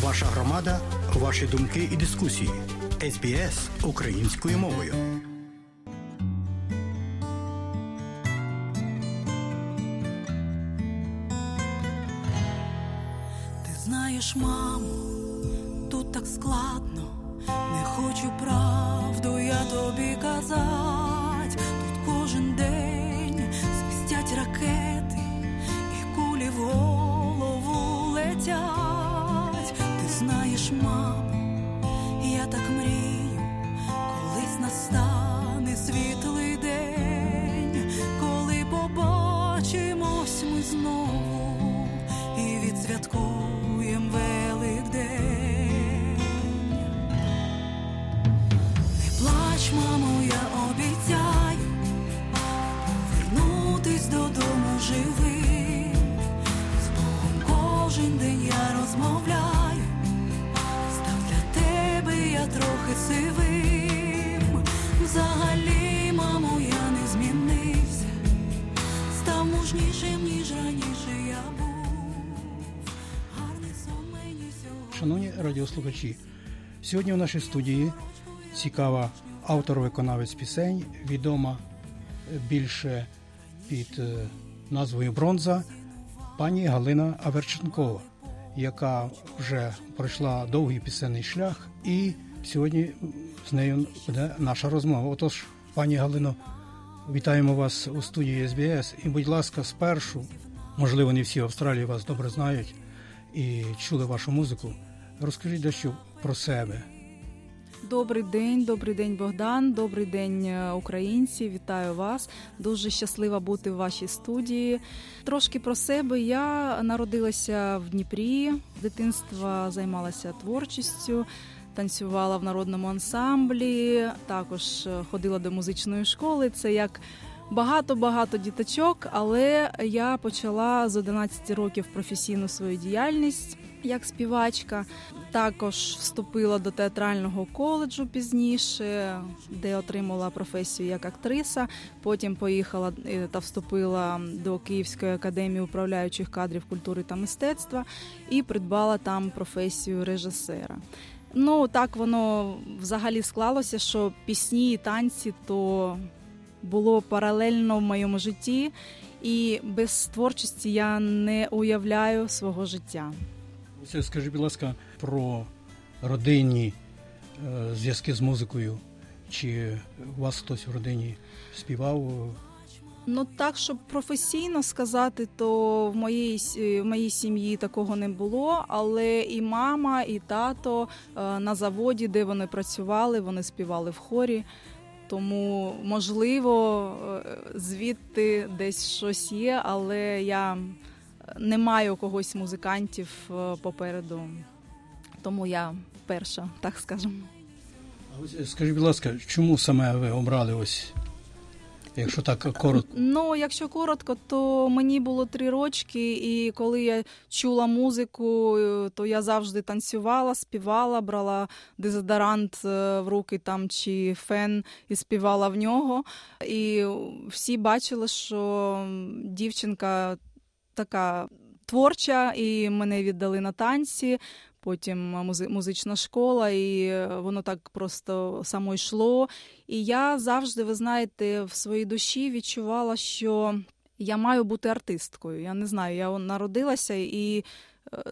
Ваша громада, ваші думки і дискусії. СБС українською мовою. Ти знаєш, мамо, тут так складно, не хочу правду я тобі казать. Радіослухачі, сьогодні в нашій студії цікава автор-виконавець пісень, відома е, більше під е, назвою Бронза, пані Галина Аверченкова, яка вже пройшла довгий пісенний шлях, і сьогодні з нею буде наша розмова. Отож, пані Галино, вітаємо вас у студії СБС. І, будь ласка, спершу, можливо, не всі в Австралії вас добре знають і чули вашу музику. Розкажіть дещо про себе. Добрий день, добрий день, Богдан. Добрий день, е, українці. Вітаю вас. Дуже щаслива бути в вашій студії. Трошки про себе. Я народилася в Дніпрі. З дитинства займалася творчістю, танцювала в народному ансамблі. Також е, ходила до музичної школи. Це як багато-багато діточок, але я почала з 11 років професійну свою діяльність як співачка. Також вступила до театрального коледжу пізніше, де отримала професію як актриса. Потім поїхала е, та вступила до Київської академії управляючих кадрів культури та мистецтва і придбала там професію режисера. Ну так воно взагалі склалося, що пісні і танці то було паралельно в моєму житті, і без творчості я не уявляю свого життя. Ось Скажіть, будь ласка, про родинні е, зв'язки з музикою. Чи у вас хтось в родині співав? Ну так, щоб професійно сказати, то в моїй в моїй сім'ї такого не було. Але і мама, і тато е, на заводі, де вони працювали, вони співали в хорі. Тому можливо, е, звідти десь щось є, але я не маю когось музикантів е, попереду. Тому я перша, так скажемо. А ось Скажіть, будь ласка, чому саме ви обрали ось, якщо так коротко? Ну, якщо коротко, то мені було три рочки, і коли я чула музику, е, то я завжди танцювала, співала, брала дезодорант е, в руки там чи фен і співала в нього. І всі бачили, що дівчинка така творча, і мене віддали на танці. Потім музична школа, і воно так просто само йшло. І я завжди, ви знаєте, в своїй душі відчувала, що я маю бути артисткою. Я не знаю, я народилася і.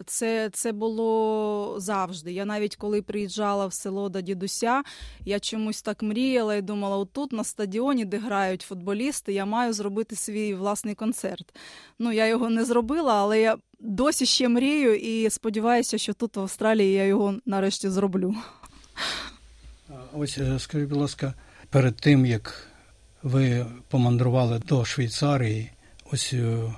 Це, це було завжди. Я навіть коли приїжджала в село до дідуся, я чомусь так мріяла і думала: отут на стадіоні, де грають футболісти, я маю зробити свій власний концерт. Ну, я його не зробила, але я досі ще мрію і сподіваюся, що тут в Австралії я його нарешті зроблю. Ось е, скажіть, будь ласка, перед тим як ви помандрували до Швейцарії, ось е,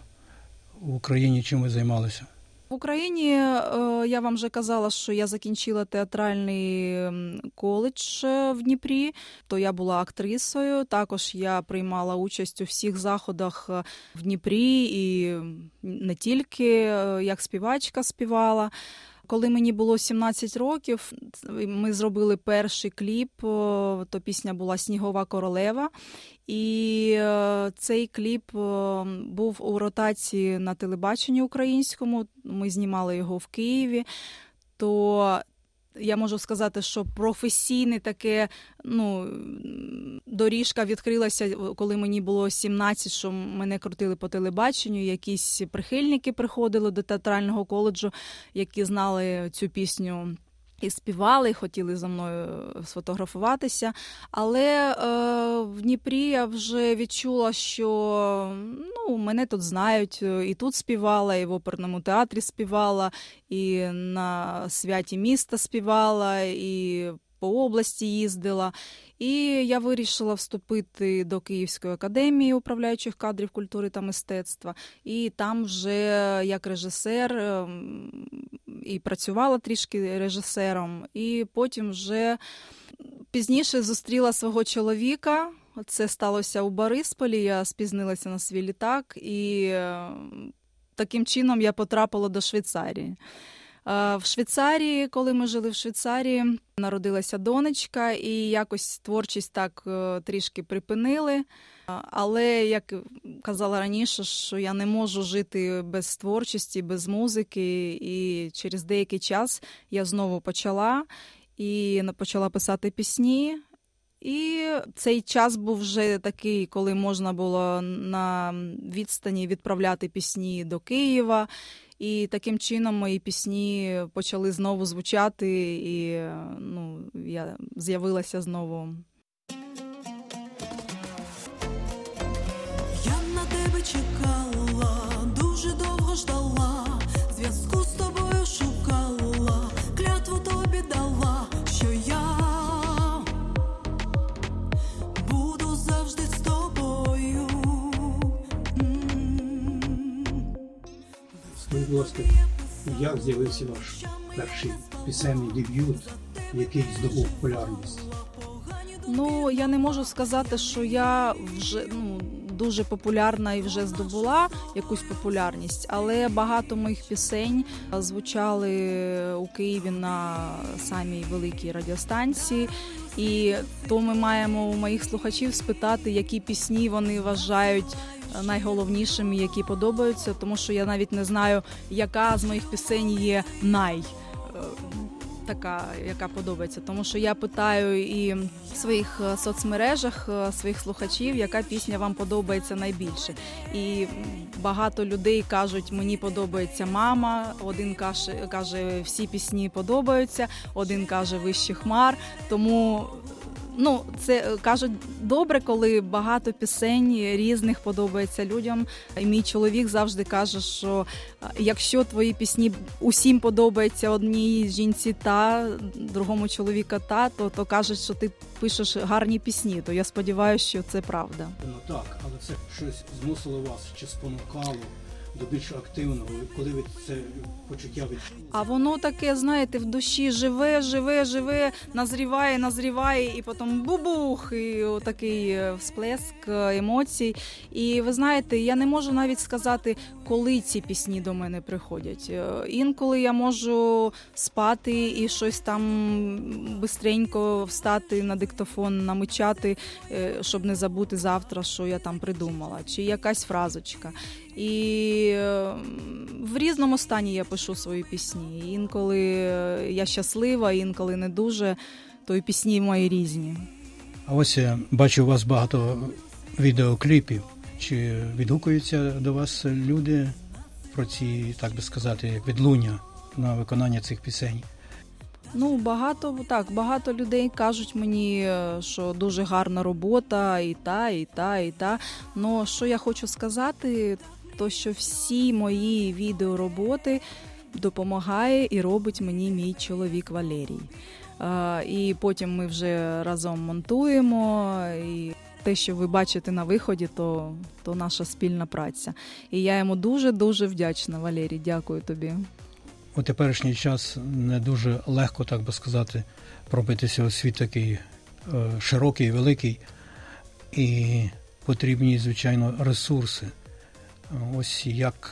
в Україні чим ви займалися? В Україні е, я вам вже казала, що я закінчила театральний коледж е, в Дніпрі, то я була актрисою. Також я приймала участь у всіх заходах е, в Дніпрі і не тільки як співачка співала. Коли мені було 17 років, ми зробили перший кліп. То пісня була Снігова королева. І е, цей кліп був у ротації на телебаченні українському. Ми знімали його в Києві. то я можу сказати, що професійне таке ну, доріжка відкрилася, коли мені було 17, що мене крутили по телебаченню. Якісь прихильники приходили до театрального коледжу, які знали цю пісню. І співали, і хотіли за мною сфотографуватися. Але е, в Дніпрі я вже відчула, що ну, мене тут знають, і тут співала, і в оперному театрі співала, і на святі міста співала, і по області їздила. І я вирішила вступити до Київської академії управляючих кадрів культури та мистецтва. І там вже як режисер ем, і працювала трішки режисером, і потім вже пізніше зустріла свого чоловіка. Це сталося у Борисполі. Я спізнилася на свій літак, і ем, таким чином я потрапила до Швейцарії. В Швейцарії, коли ми жили в Швейцарії, народилася донечка, і якось творчість так е, трішки припинили. Але як казала раніше, що я не можу жити без творчості, без музики, і через деякий час я знову почала і почала писати пісні. І цей час був вже такий, коли можна було на відстані відправляти пісні до Києва. І таким чином мої пісні почали знову звучати, і ну, я з'явилася знову. Я на тебе чекала, дуже довго ждала, будь як з'явився ваш перший пісенний дебют, який здобув популярність? Ну, я не можу сказати, що я вже ну, дуже популярна і вже здобула якусь популярність, але багато моїх пісень звучали у Києві на самій великій радіостанції. І то ми маємо у моїх слухачів спитати, які пісні вони вважають найголовнішими, які подобаються, тому що я навіть не знаю, яка з моїх пісень є най. Така, яка подобається, тому що я питаю і в своїх соцмережах своїх слухачів, яка пісня вам подобається найбільше. І багато людей кажуть, мені подобається мама. Один каже, всі пісні подобаються, один каже вищий хмар. Тому ну це кажуть добре, коли багато пісень різних подобається людям. І Мій чоловік завжди каже, що якщо твої пісні усім подобаються одній жінці, та другому чоловіка та, то то кажуть, що ти пишеш гарні пісні. То я сподіваюся, що це правда. Ну так, але це щось змусило вас чи спонукало до більш активного, коли ви це почуття відчули? А воно таке, знаєте, в душі живе, живе, живе, назріває, назріває, і потім бубух, і такий всплеск емоцій. І ви знаєте, я не можу навіть сказати, коли ці пісні до мене приходять. Інколи я можу спати і щось там бистренько встати на диктофон, намичати, щоб не забути завтра, що я там придумала, чи якась фразочка. І в різному стані я пишу свої пісні. Інколи я щаслива, інколи не дуже, то і пісні мої різні. А ось я бачу у вас багато відеокліпів. Чи відгукуються до вас люди про ці, так би сказати, відлуння на виконання цих пісень? Ну, багато так, багато людей кажуть мені, що дуже гарна робота, і та, і та, і та. Ну що я хочу сказати, то що всі мої відеороботи допомагає і робить мені мій чоловік Валерій. І потім ми вже разом монтуємо. і те, що ви бачите на виході, то то наша спільна праця. І я йому дуже дуже вдячна, Валерій. Дякую тобі. У теперішній час не дуже легко, так би сказати, пробитися у світ такий е, широкий, великий, і потрібні, звичайно, ресурси. Ось як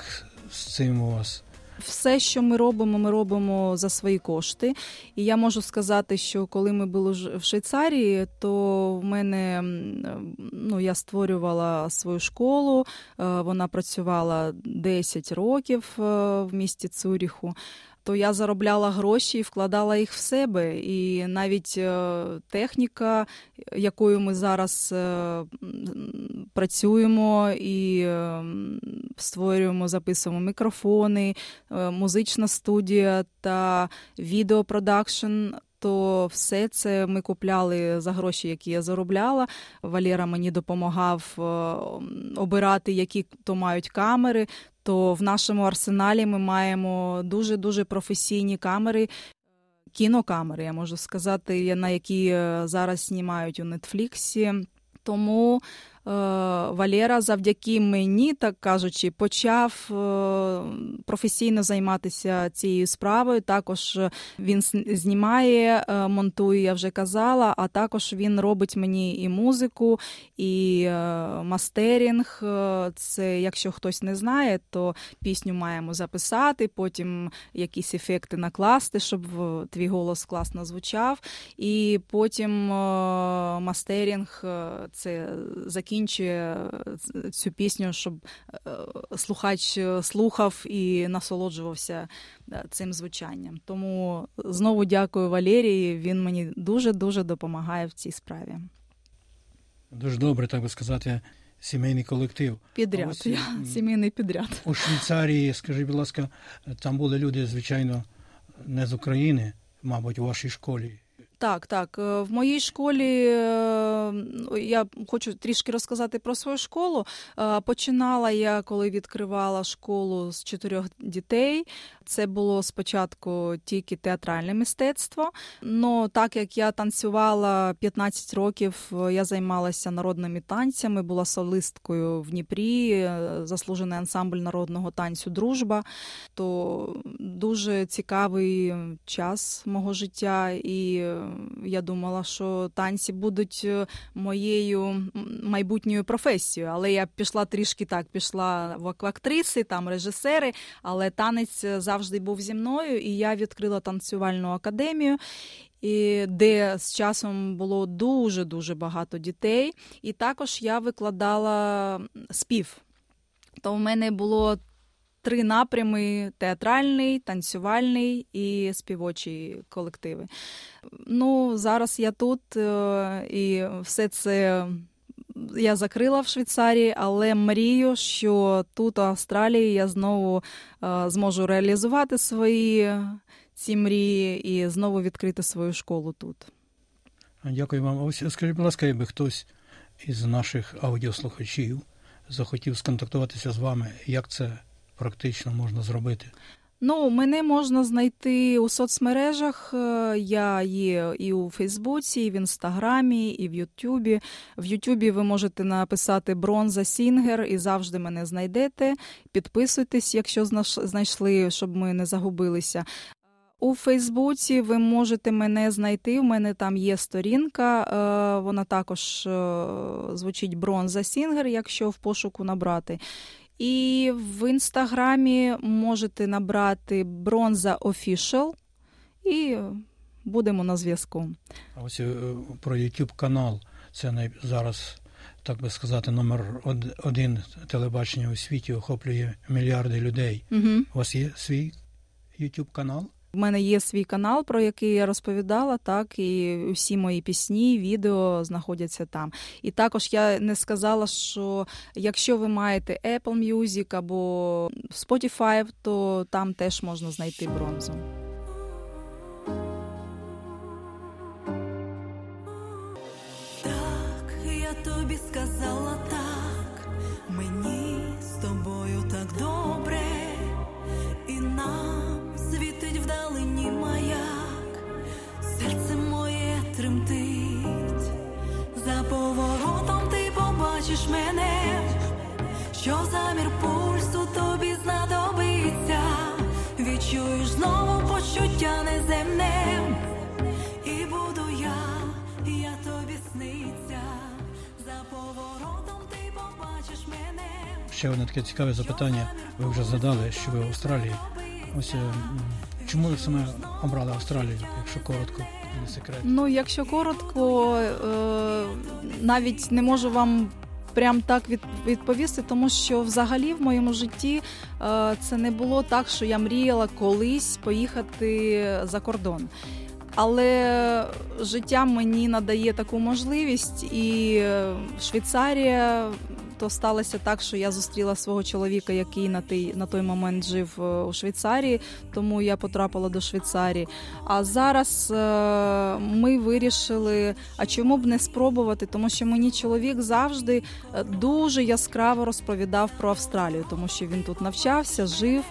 з цим у вас. Все, що ми робимо, ми робимо за свої кошти. І я можу сказати, що коли ми були в Швейцарії, то в мене ну, я створювала свою школу, вона працювала 10 років в місті Цуріху. То я заробляла гроші і вкладала їх в себе. І навіть е, техніка, якою ми зараз е, працюємо і е, створюємо, записуємо мікрофони, музична студія та відеопродакшн. То все це ми купляли за гроші, які я заробляла. Валера мені допомагав обирати, які то мають камери. То в нашому арсеналі ми маємо дуже дуже професійні камери, кінокамери, я можу сказати, на які е, зараз знімають у Нетфліксі. Тому Валера завдяки мені, так кажучи, почав е, професійно займатися цією справою. Також е, він знімає, е, монтує, я вже казала, а також він робить мені і музику, і е, мастерінг. Е, Це, якщо хтось не знає, то пісню маємо записати, потім якісь ефекти накласти, щоб е, твій голос класно звучав. І потім е, мастерінг е, це закінчує цю пісню, щоб е, слухач е, слухав і насолоджувався е, цим звучанням. Тому знову дякую Валерії. Він мені дуже дуже допомагає в цій справі. Дуже добре, так би сказати, сімейний колектив. Підряд. ось, Я сімейний підряд. У Швейцарії, скажіть, будь ласка, там були люди, звичайно, не з України, мабуть, у вашій школі. Так, так. Е, В моїй школі е, я хочу трішки розказати про свою школу. Е, Починала я, коли відкривала школу з чотирьох дітей. Це було спочатку тільки театральне мистецтво. Но так як я танцювала 15 років, я займалася народними танцями, була солисткою в Дніпрі, заслужений ансамбль народного танцю Дружба. То дуже цікавий час мого життя, і я думала, що танці будуть е, моєю майбутньою професією. Але я пішла трішки так, пішла в актриси, там режисери, але танець е, завжди був зі мною, і я відкрила танцювальну академію. І де з часом було дуже дуже багато дітей, і також я викладала спів. То в мене було три напрями: театральний, танцювальний і співочі колективи. Ну, зараз я тут е, і все це. Я закрила в Швейцарії, але мрію, що тут, у Австралії, я знову е, зможу реалізувати свої ці мрії і знову відкрити свою школу тут. Дякую вам. Ось скажіть, будь ласка, якби хтось із наших аудіослухачів захотів сконтактуватися з вами, як це практично можна зробити? Ну, мене можна знайти у соцмережах. Е, Я є і у Фейсбуці, і в Інстаграмі, і в Ютубі. В Ютубі ви можете написати Bronza Singer і завжди мене знайдете. Підписуйтесь, якщо знайшли, щоб ми не загубилися. У Фейсбуці ви можете мене знайти. У мене там є сторінка. е, Вона також е, звучить Bronza Singer, якщо в пошуку набрати. І в інстаграмі можете набрати Бронза Official і будемо на зв'язку. А ось е, про YouTube канал. Це най... зараз, так би сказати, номер один телебачення у світі охоплює мільярди людей. Угу. У вас є свій YouTube канал? У мене є свій канал, про який я розповідала, так і всі мої пісні, відео знаходяться там. І також я не сказала, що якщо ви маєте Apple Music або Spotify, то там теж можна знайти бронзу. Мене, що замір пульсу тобі знадобиться, відчуєш знову почуття неземне. І буду я, я тобі сниться, за поворотом ти побачиш мене. Ще одне таке цікаве запитання. Ви вже задали, що ви в Австралії. Ось е, чому ви саме обрали Австралію, якщо коротко, не секрет? Ну, якщо коротко, е, навіть не можу вам прям так від, відповісти, тому що взагалі в моєму житті е, це не було так, що я мріяла колись поїхати за кордон. Але життя мені надає таку можливість, і е, Швейцарія то сталося так, що я зустріла свого чоловіка, який на той, на той момент жив е, у Швейцарії, тому я потрапила до Швейцарії. А зараз е, ми вирішили, а чому б не спробувати, тому що мені чоловік завжди е, дуже яскраво розповідав про Австралію, тому що він тут навчався, жив.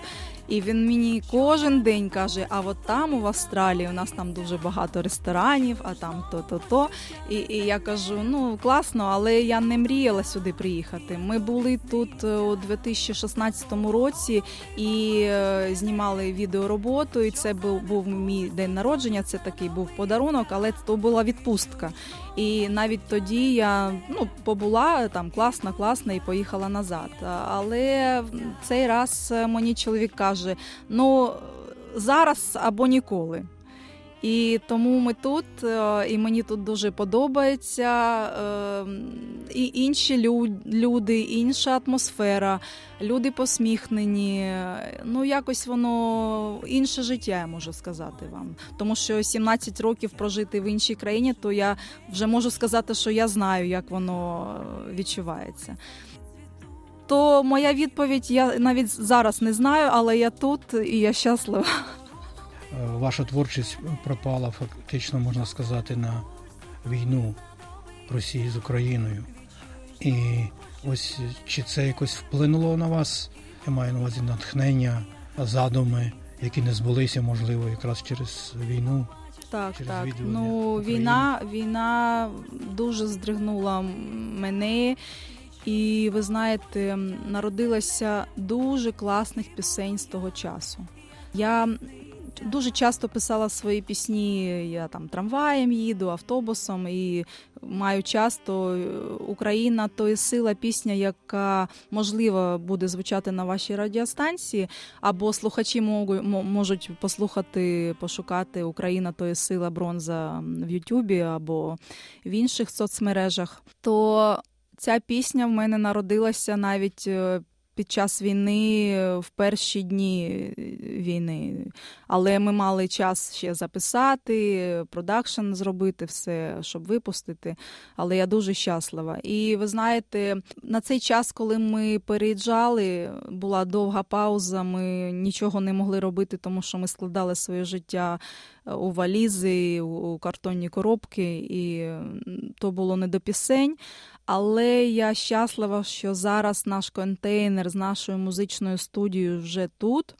І він мені кожен день каже: а от там, в Австралії, у нас там дуже багато ресторанів, а там то-то-то. І, і я кажу: ну класно, але я не мріяла сюди приїхати. Ми були тут е, у 2016 році і е, знімали відеороботу. І це був, був мій день народження. Це такий був подарунок, але то була відпустка. І навіть тоді я ну побула там класна, класна і поїхала назад. Але цей раз мені чоловік каже: ну зараз або ніколи. І тому ми тут, е, і мені тут дуже подобається. е, І інші люди, інша атмосфера, люди посміхнені. Ну, якось воно інше життя, я можу сказати вам. Тому що 17 років прожити в іншій країні, то я вже можу сказати, що я знаю, як воно е, відчувається. То моя відповідь я навіть зараз не знаю, але я тут і я щаслива. Е, Ваша творчість пропала фактично, можна сказати, на війну Росії з Україною. І ось чи це якось вплинуло на вас? Я маю на увазі натхнення, задуми, які не збулися, можливо, якраз через війну. Так, через так. Ну, України. війна, війна дуже здригнула мене. І ви знаєте, народилося дуже класних пісень з того часу. Я дуже часто писала свої пісні. Я там трамваєм їду, автобусом і маю часто е, Україна то є сила пісня, яка можливо буде звучати на вашій радіостанції, або слухачі можуть послухати, пошукати Україна то є сила бронза в Ютубі або в інших соцмережах. То ця пісня в мене народилася навіть е, під час війни в перші дні е, війни. Але ми мали час ще записати, продакшн зробити, все, щоб випустити. Але я дуже щаслива. І ви знаєте, на цей час, коли ми переїжджали, була довга пауза. Ми нічого не могли робити, тому що ми складали своє життя е, у валізи, у картонні коробки, і то було не до пісень. Але я щаслива, що зараз наш контейнер з нашою музичною студією вже тут.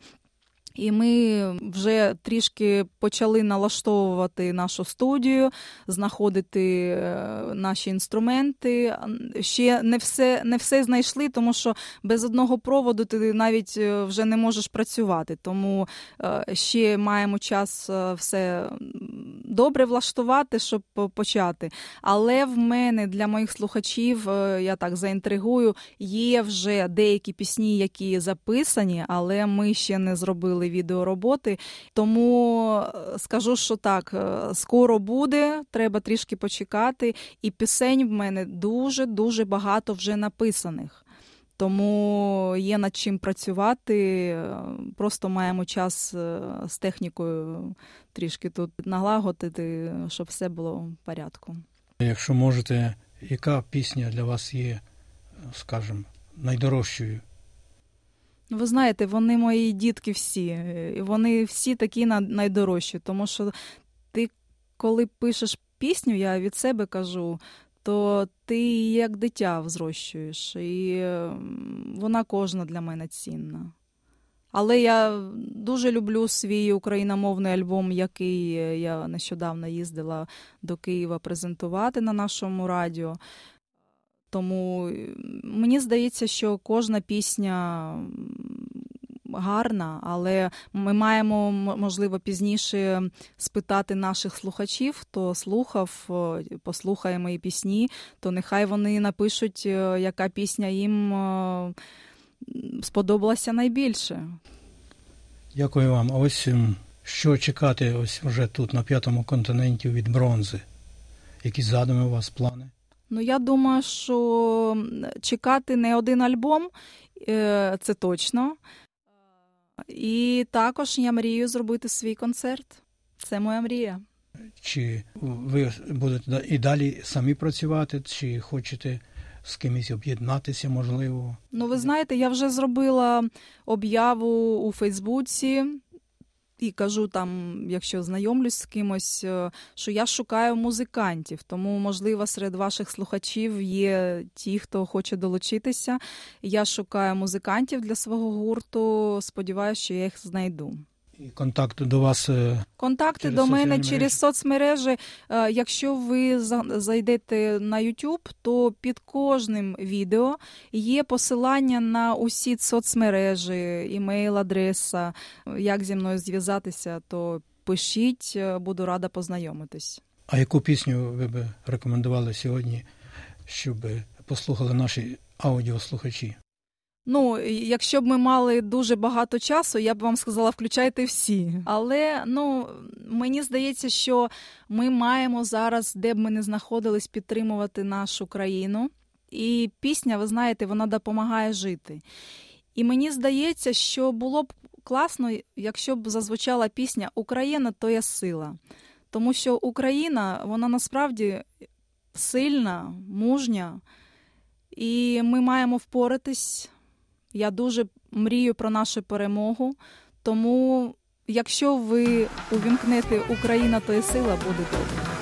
І ми вже трішки почали налаштовувати нашу студію, знаходити е, наші інструменти. Ще не все, не все знайшли, тому що без одного проводу ти навіть е, вже не можеш працювати. Тому е, ще маємо час все добре влаштувати, щоб почати. Але в мене для моїх слухачів, я так заінтригую, є вже деякі пісні, які записані, але ми ще не зробили відеороботи. Тому е, скажу, що так, е, скоро буде, треба трішки почекати. І пісень в мене дуже дуже багато вже написаних. Тому є над чим працювати. е, Просто маємо час з технікою трішки тут налагодити, щоб все було в порядку. Якщо можете, яка пісня для вас є, скажімо, найдорожчою? Ви знаєте, вони мої дітки всі. Вони всі такі на- найдорожчі. Тому що ти, коли пишеш пісню, я від себе кажу, то ти її як дитя взрощуєш. І е, вона кожна для мене цінна. Але я дуже люблю свій україномовний альбом, який я нещодавно їздила до Києва презентувати на нашому радіо. Тому е, мені здається, що кожна пісня гарна, але ми маємо можливо пізніше спитати наших слухачів, хто слухав, послухає мої пісні, то нехай вони напишуть, е, яка пісня їм сподобалася найбільше. Дякую вам. А ось ем, що чекати ось вже тут, на п'ятому континенті від бронзи? Які задуми у вас плани? Ну, я думаю, що чекати не один альбом е, це точно. І також я мрію зробити свій концерт. Це моя мрія. Чи ви будете і далі самі працювати, чи хочете з кимось об'єднатися, можливо? Ну, ви знаєте, я вже зробила об'яву у Фейсбуці і кажу там, якщо знайомлюсь з кимось, е, що я шукаю музикантів. Тому, можливо, серед ваших слухачів є ті, хто хоче долучитися. Я шукаю музикантів для свого гурту. Сподіваюся, що я їх знайду. І контакт до вас е, Контакти Через до мене соціальні через соцмережі. Е, Якщо ви за- зайдете на YouTube, то під кожним відео є посилання на усі соцмережі, імейл, адреса. Як зі мною зв'язатися, то пишіть, е, буду рада познайомитись. А яку пісню ви б рекомендували сьогодні, щоб послухали наші аудіослухачі? Ну, якщо б ми мали дуже багато часу, я б вам сказала, включайте всі. Але ну мені здається, що ми маємо зараз, де б ми не знаходились, підтримувати нашу країну. І пісня, ви знаєте, вона допомагає жити. І мені здається, що було б класно, якщо б зазвучала пісня Україна то є сила. Тому що Україна, вона насправді сильна, мужня, і ми маємо впоратись. Я дуже мрію про нашу перемогу. Тому, якщо ви увімкнете Україна, то і сила буде добре.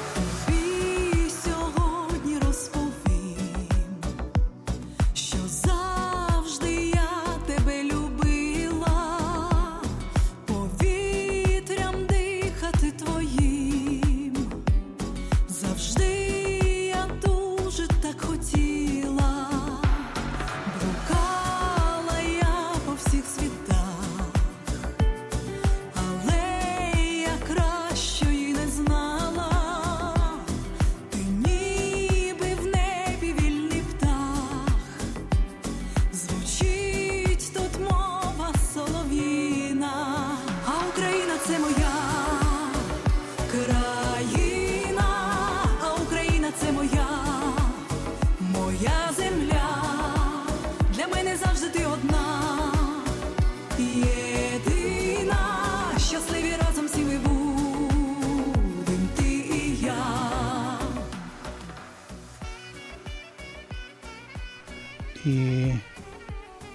І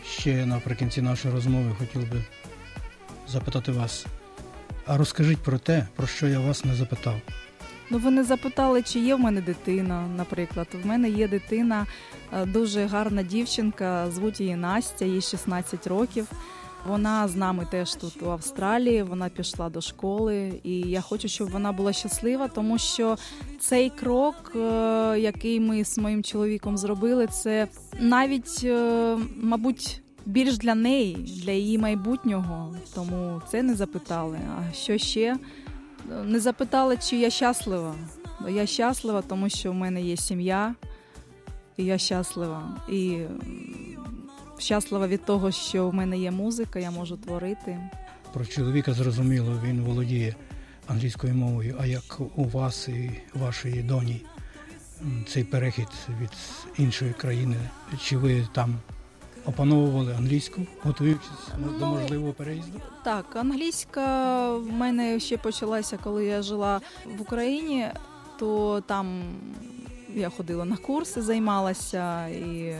ще наприкінці нашої розмови хотів би запитати вас. А розкажіть про те, про що я вас не запитав. Ну, ви не запитали, чи є в мене дитина, наприклад. В мене є дитина, е, дуже гарна дівчинка, звуть її Настя, їй 16 років. Вона з нами теж тут у Австралії. Вона пішла до школи, і я хочу, щоб вона була щаслива, тому що цей крок, е, який ми з моїм чоловіком зробили, це навіть, е, мабуть. Більш для неї, для її майбутнього, тому це не запитали. А що ще? Не запитали, чи я щаслива. Я щаслива, тому що в мене є сім'я, і я щаслива. І щаслива від того, що в мене є музика, я можу творити. Про чоловіка зрозуміло, він володіє англійською мовою. А як у вас і вашої доні цей перехід від іншої країни? Чи ви там опановували англійську, готуючись ну, до можливого переїзду? Так, англійська в мене ще почалася, коли я жила в Україні, то там я ходила на курси, займалася і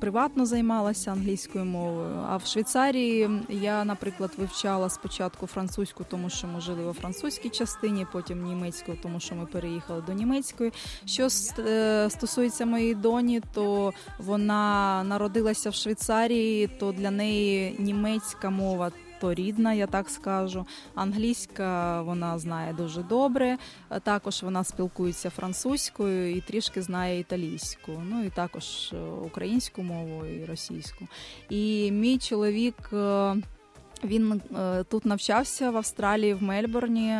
приватно займалася англійською мовою. А в Швейцарії я, наприклад, вивчала спочатку французьку, тому що ми жили у французькій частині, потім німецьку, тому що ми переїхали до німецької. Що е, стосується моєї доні, то вона народилася в Швейцарії, то для неї німецька мова. То рідна, я так скажу. Англійська вона знає дуже добре. Також вона спілкується французькою і трішки знає італійську. Ну і також е, українську мову і російську. І мій чоловік. е, Він е, тут навчався в Австралії, в Мельбурні.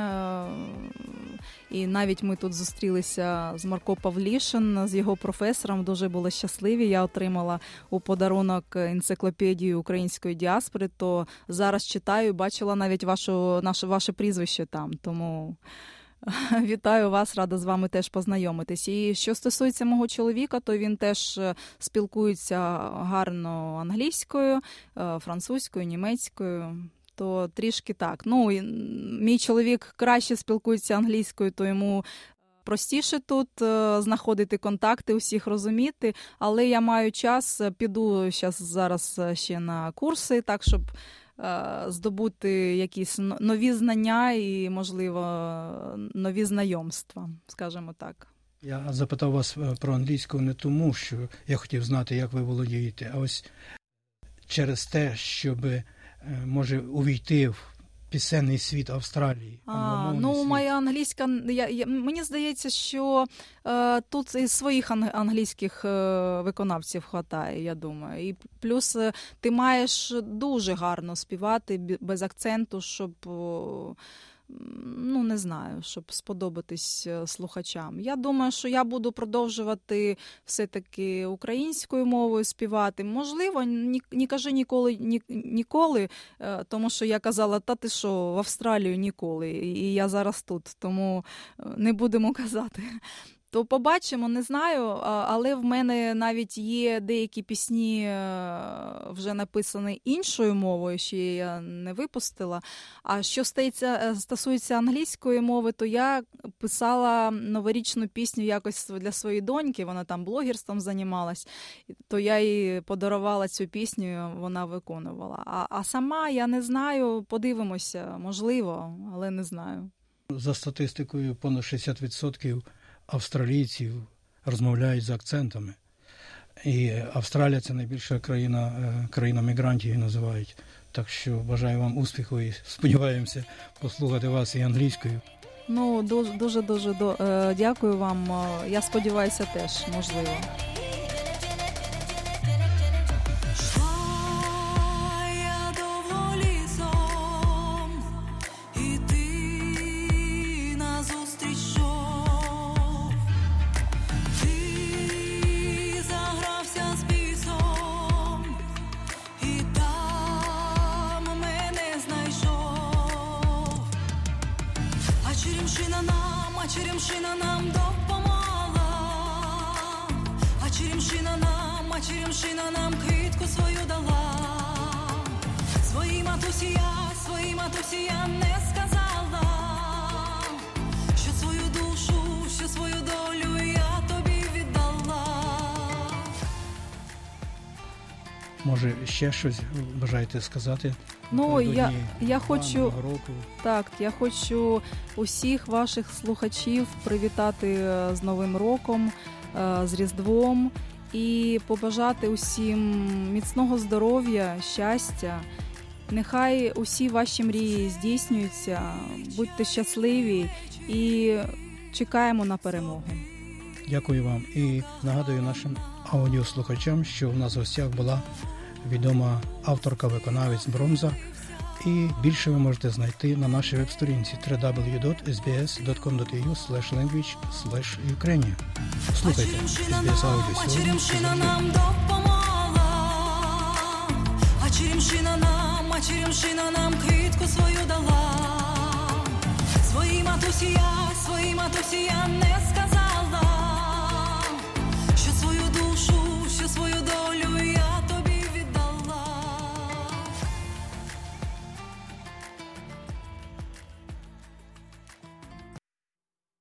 І навіть ми тут зустрілися з Марко Павлішин, з його професором. Дуже були щасливі. Я отримала у подарунок енциклопедію української діаспори. То зараз читаю, бачила навіть вашу наше ваше прізвище там. Тому Вітаю вас, рада з вами теж познайомитись. І що стосується мого чоловіка, то він теж е, спілкується гарно англійською, е, французькою, німецькою. То трішки так. Ну, мій чоловік краще спілкується англійською, то йому простіше тут е, знаходити контакти, усіх розуміти. Але я маю час, е, піду зараз е, ще на курси, так щоб е, здобути якісь нові знання і, можливо, нові знайомства, скажімо так. Я запитав вас е, про англійську не тому, що я хотів знати, як ви володієте, а ось через те, щоб е, може увійти в пісенний світ Австралії. А, ну, світ. моя англійська я, я, мені здається, що е, тут і своїх анг англійських е, виконавців хватає, я думаю. І плюс е, ти маєш дуже гарно співати без акценту, щоб. м, Ну, не знаю, щоб сподобатись е, слухачам. Я думаю, що я буду продовжувати все-таки українською мовою співати. Можливо, ні, ні кажи ніколи, ні, ніколи, Е, тому що я казала, та ти що, в Австралію ніколи, і я зараз тут, тому е, не будемо казати. То побачимо, не знаю, але в мене навіть є деякі пісні е, вже написані іншою мовою, ще я не випустила. А що стається, е, стосується англійської мови, то я писала новорічну пісню якось для своєї доньки, вона там блогерством займалась, то я їй подарувала цю пісню, вона виконувала. А, а сама я не знаю, подивимося, можливо, але не знаю. За статистикою, понад 60% австралійців розмовляють з акцентами. І Австралія це найбільша країна, е, країна мігрантів її називають. Так що бажаю вам успіху і сподіваємося послухати вас і англійською. Ну, дуже дуже дуже до, е, дякую вам. Е, Я сподіваюся, теж можливо. Я не сказала, що свою душу, що свою долю я тобі віддала. Може, ще щось бажаєте сказати? Ну, я- я хочу- року. Так, я хочу усіх ваших слухачів привітати е, з Новим роком, е, з Різдвом і побажати усім міцного здоров'я, щастя. Нехай усі ваші мрії здійснюються, будьте щасливі і чекаємо на перемогу. Дякую вам і нагадую нашим аудіослухачам, що в нас в гостях була відома авторка-виконавець Бронза. І більше ви можете знайти на нашій веб-сторінці www.sbs.com.au language ukrainian Слухайте черемшина SBS нам, Audio а сьогодні. черемшина нам допомогла. А черемшина нам, квітку свою дала. Свої матусі я, свої матусі я не